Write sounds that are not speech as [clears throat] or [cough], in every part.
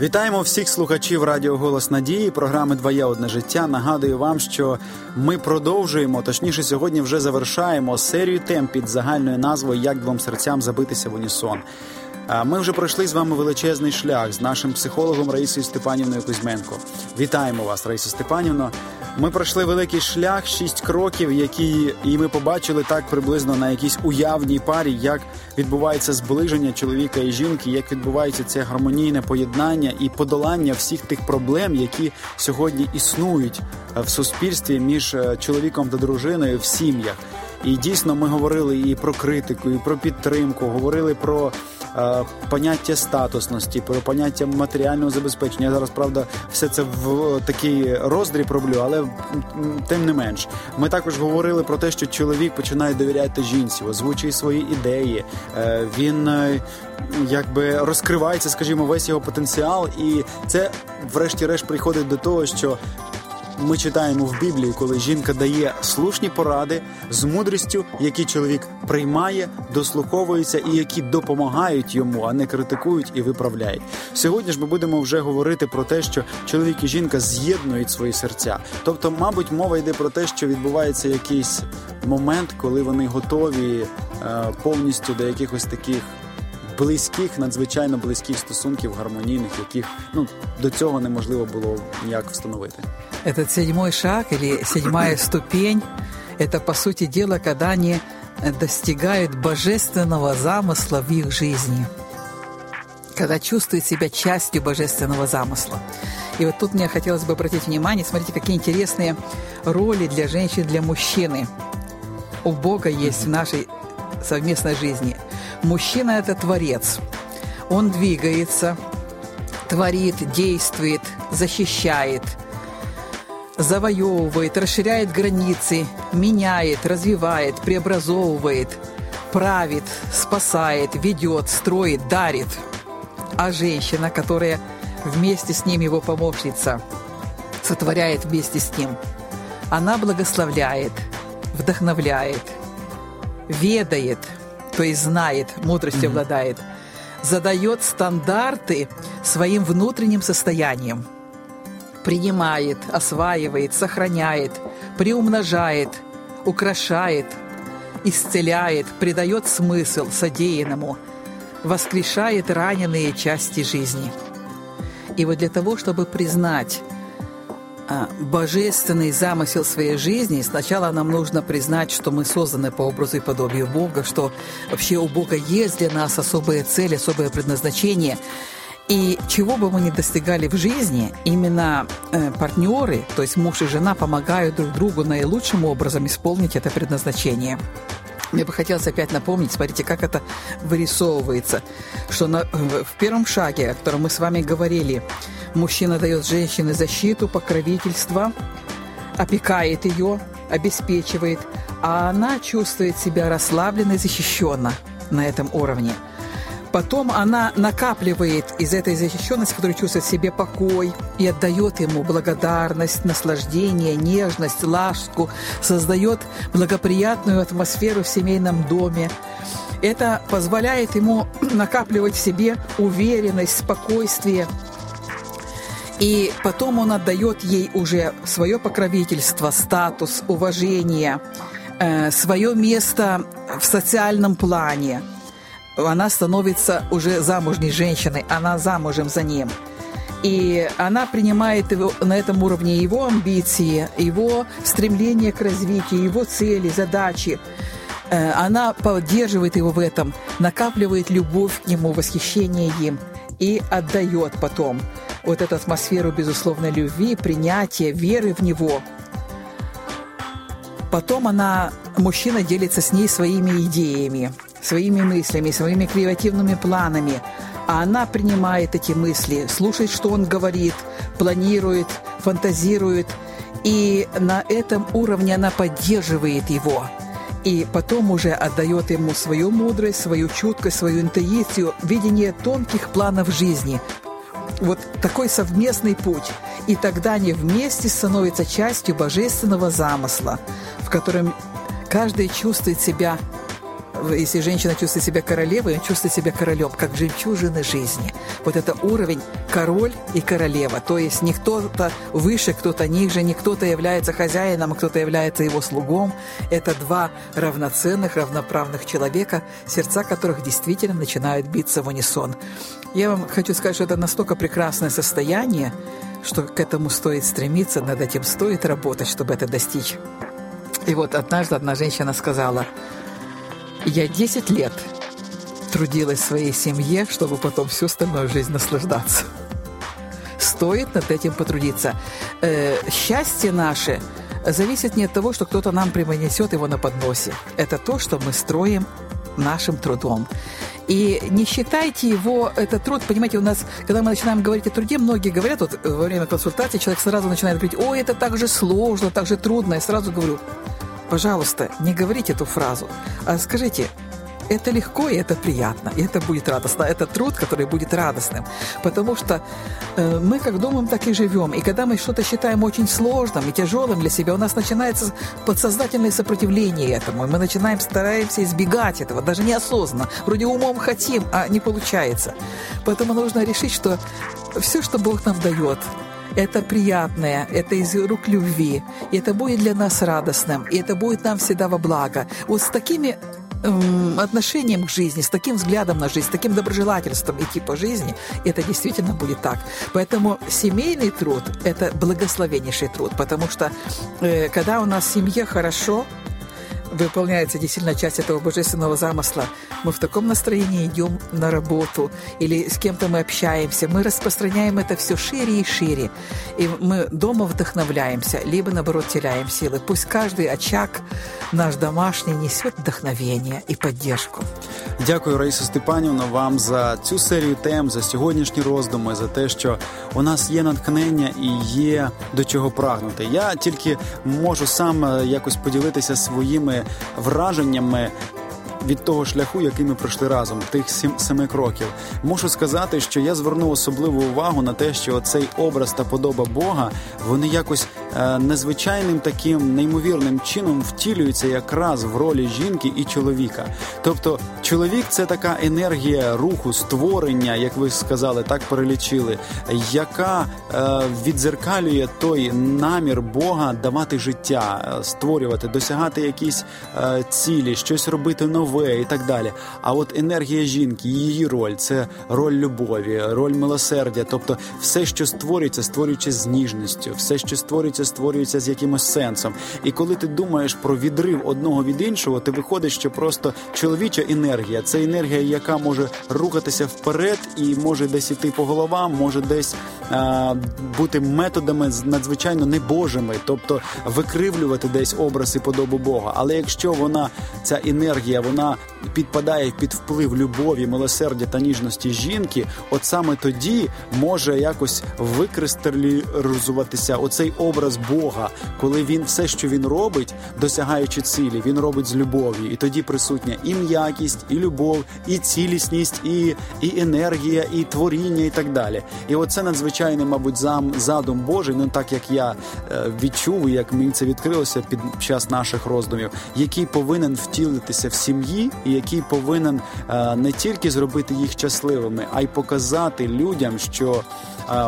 Вітаємо всіх слухачів Радіо Голос Надії, програми Двоє одне життя. Нагадую вам, що ми продовжуємо, точніше, сьогодні вже завершаємо серію тем під загальною назвою Як двом серцям забитися в унісон. Ми вже пройшли з вами величезний шлях з нашим психологом Раїсою Степанівною Кузьменко. Вітаємо вас, Раїсо Степанівно. Ми пройшли великий шлях, шість кроків, які і ми побачили так приблизно на якійсь уявній парі, як відбувається зближення чоловіка і жінки, як відбувається це гармонійне поєднання і подолання всіх тих проблем, які сьогодні існують в суспільстві між е, чоловіком та дружиною в сім'ях. І дійсно ми говорили і про критику, і про підтримку, говорили про е, поняття статусності, про поняття матеріального забезпечення. Я зараз правда все це в такий роздріб роблю, але тим не менш, ми також говорили про те, що чоловік починає довіряти жінці, озвучує свої ідеї. Е, він е, якби розкривається, скажімо, весь його потенціал, і це, врешті-решт, приходить до того, що ми читаємо в Біблії, коли жінка дає слушні поради з мудрістю, які чоловік приймає, дослуховується і які допомагають йому, а не критикують і виправляють. Сьогодні ж ми будемо вже говорити про те, що чоловік і жінка з'єднують свої серця. Тобто, мабуть, мова йде про те, що відбувається якийсь момент, коли вони готові е, повністю до якихось таких близьких, надзвичайно близьких стосунків, гармонійних, яких ну до цього неможливо було ніяк встановити. Этот седьмой шаг или седьмая [coughs] ступень – это, по сути дела, когда они достигают божественного замысла в их жизни, когда чувствуют себя частью божественного замысла. И вот тут мне хотелось бы обратить внимание, смотрите, какие интересные роли для женщин, для мужчины у Бога есть в нашей совместной жизни. Мужчина – это творец. Он двигается, творит, действует, защищает, завоевывает, расширяет границы, меняет, развивает, преобразовывает, правит, спасает, ведет, строит, дарит. А женщина, которая вместе с ним его помощница, сотворяет вместе с ним, она благословляет, вдохновляет, ведает – то есть знает, мудростью mm-hmm. обладает, задает стандарты своим внутренним состоянием, принимает, осваивает, сохраняет, приумножает, украшает, исцеляет, придает смысл содеянному, воскрешает раненые части жизни. И вот для того, чтобы признать божественный замысел своей жизни, сначала нам нужно признать, что мы созданы по образу и подобию Бога, что вообще у Бога есть для нас особые цели, особое предназначение. И чего бы мы ни достигали в жизни, именно э, партнеры, то есть муж и жена, помогают друг другу наилучшим образом исполнить это предназначение. Мне бы хотелось опять напомнить, смотрите, как это вырисовывается, что на, в первом шаге, о котором мы с вами говорили, Мужчина дает женщине защиту, покровительство, опекает ее, обеспечивает, а она чувствует себя расслабленно и защищенно на этом уровне. Потом она накапливает из этой защищенности, которая чувствует в себе покой, и отдает ему благодарность, наслаждение, нежность, ласку, создает благоприятную атмосферу в семейном доме. Это позволяет ему [clears throat] накапливать в себе уверенность, спокойствие – и потом он отдает ей уже свое покровительство, статус, уважение, э, свое место в социальном плане. Она становится уже замужней женщиной, она замужем за ним. И она принимает его, на этом уровне его амбиции, его стремление к развитию, его цели, задачи. Э, она поддерживает его в этом, накапливает любовь к нему, восхищение им и отдает потом вот эту атмосферу безусловной любви, принятия, веры в него. Потом она, мужчина делится с ней своими идеями, своими мыслями, своими креативными планами, а она принимает эти мысли, слушает, что он говорит, планирует, фантазирует, и на этом уровне она поддерживает его. И потом уже отдает ему свою мудрость, свою чуткость, свою интуицию, видение тонких планов жизни, вот такой совместный путь. И тогда они вместе становятся частью божественного замысла, в котором каждый чувствует себя если женщина чувствует себя королевой, он чувствует себя королем, как жемчужины жизни. Вот это уровень король и королева. То есть не кто-то выше, кто-то ниже, не кто-то является хозяином, а кто-то является его слугом. Это два равноценных, равноправных человека, сердца которых действительно начинают биться в унисон. Я вам хочу сказать, что это настолько прекрасное состояние, что к этому стоит стремиться, над этим стоит работать, чтобы это достичь. И вот однажды одна женщина сказала, я 10 лет трудилась в своей семье, чтобы потом всю остальную жизнь наслаждаться. Стоит над этим потрудиться. Э, счастье наше зависит не от того, что кто-то нам преподнесет его на подносе. Это то, что мы строим нашим трудом. И не считайте его, этот труд, понимаете, у нас, когда мы начинаем говорить о труде, многие говорят, вот во время консультации человек сразу начинает говорить, ой, это так же сложно, так же трудно. Я сразу говорю, пожалуйста, не говорите эту фразу, а скажите, это легко и это приятно, и это будет радостно. Это труд, который будет радостным, потому что э, мы как думаем, так и живем. И когда мы что-то считаем очень сложным и тяжелым для себя, у нас начинается подсознательное сопротивление этому, и мы начинаем стараемся избегать этого, даже неосознанно. Вроде умом хотим, а не получается. Поэтому нужно решить, что все, что Бог нам дает, это приятное, это из рук любви, и это будет для нас радостным, и это будет нам всегда во благо. Вот с такими эм, отношением к жизни, с таким взглядом на жизнь, с таким доброжелательством идти по жизни, это действительно будет так. Поэтому семейный труд – это благословеннейший труд, потому что э, когда у нас в семье хорошо, выполняется действительно часть этого божественного замысла. Мы в таком настроении идем на работу или с кем-то мы общаемся, мы распространяем это все шире и шире. И мы дома вдохновляемся, либо наоборот теряем силы. Пусть каждый очаг наш домашній несет вдохновення і підтримку. Дякую, Раїса Степанівна, вам за цю серію тем, за сьогоднішні роздуми, за те, що у нас є натхнення і є до чого прагнути. Я тільки можу сам е, якось поділитися своїми враженнями від того шляху, який ми пройшли разом, тих сім семи кроків. Мушу сказати, що я звернув особливу увагу на те, що цей образ та подоба Бога вони якось е, незвичайним таким неймовірним чином втілюються якраз в ролі жінки і чоловіка. Тобто, чоловік це така енергія руху, створення, як ви сказали, так перелічили, яка е, відзеркалює той намір Бога давати життя, е, створювати, досягати якісь е, цілі, щось робити нове нове і так далі. А от енергія жінки, її роль це роль любові, роль милосердя. Тобто, все, що створюється, створюється з ніжністю, все, що створюється, створюється з якимось сенсом. І коли ти думаєш про відрив одного від іншого, ти виходить, що просто чоловіча енергія це енергія, яка може рухатися вперед і може десь іти по головам, може десь а, бути методами надзвичайно небожими, тобто викривлювати десь образ і подобу Бога. Але якщо вона ця енергія, вона вона підпадає під вплив любові, милосердя та ніжності жінки, от саме тоді може якось викристалізуватися оцей образ Бога, коли він все, що він робить, досягаючи цілі, він робить з любов'ю, і тоді присутня і м'якість, і любов, і цілісність, і і енергія, і творіння, і так далі. І оце надзвичайний, мабуть, зам задум Божий, ну так як я е, відчув, як мені це відкрилося під час наших роздумів, який повинен втілитися в сім'ї сім'ї, який повинен е, не тільки зробити їх щасливими, а й показати людям, що е,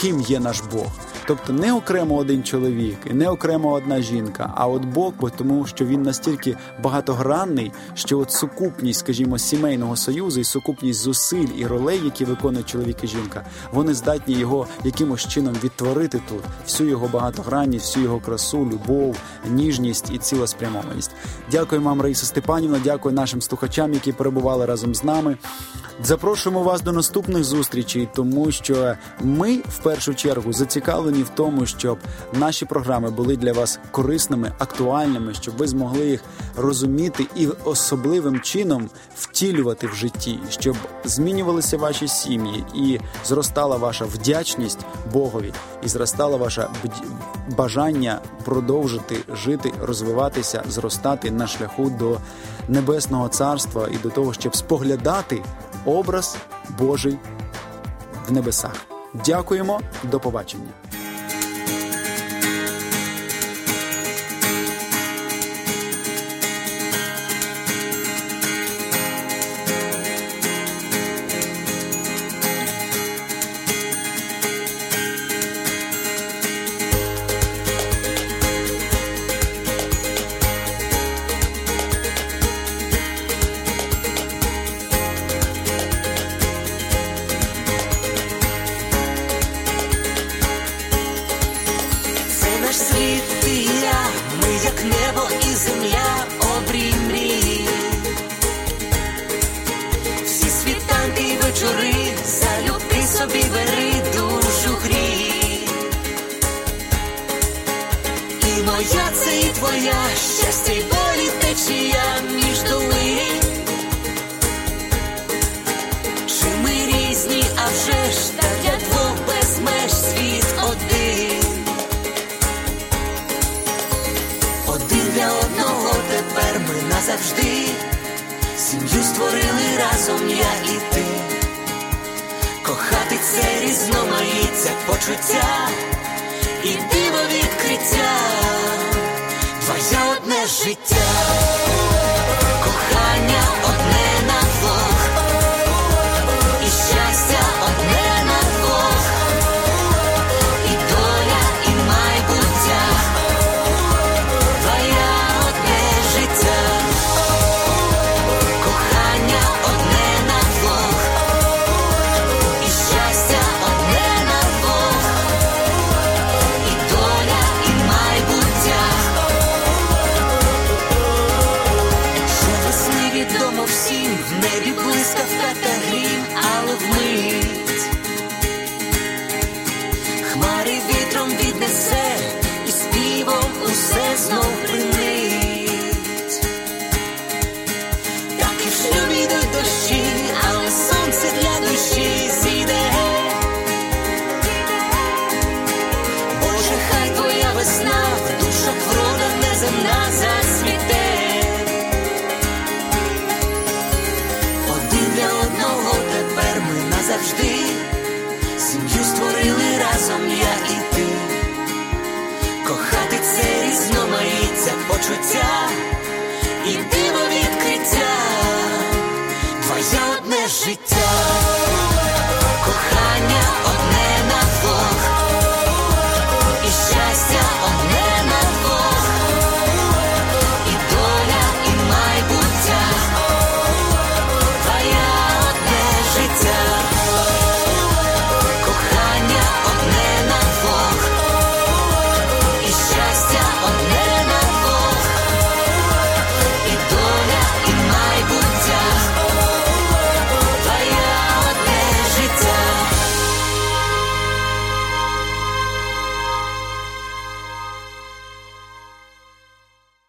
ким є наш Бог. Тобто не окремо один чоловік, і не окремо одна жінка, а от Бог, бо тому що він настільки багатогранний, що от сукупність, скажімо, сімейного союзу і сукупність зусиль і ролей, які виконує чоловік і жінка, вони здатні його якимось чином відтворити тут, всю його багатогранність, всю його красу, любов, ніжність і цілеспрямованість. Дякую вам, Раїса Степанівна. Дякую нашим слухачам, які перебували разом з нами. Запрошуємо вас до наступних зустрічей, тому що ми в першу чергу зацікавлені в тому, щоб наші програми були для вас корисними, актуальними, щоб ви змогли їх розуміти і особливим чином втілювати в житті, щоб змінювалися ваші сім'ї і зростала ваша вдячність Богові, і зростала ваша бажання продовжити жити, розвиватися, зростати на шляху до небесного царства і до того, щоб споглядати образ Божий в небесах. Дякуємо, до побачення. разом я і ти. Кохати це різноманіття почуття і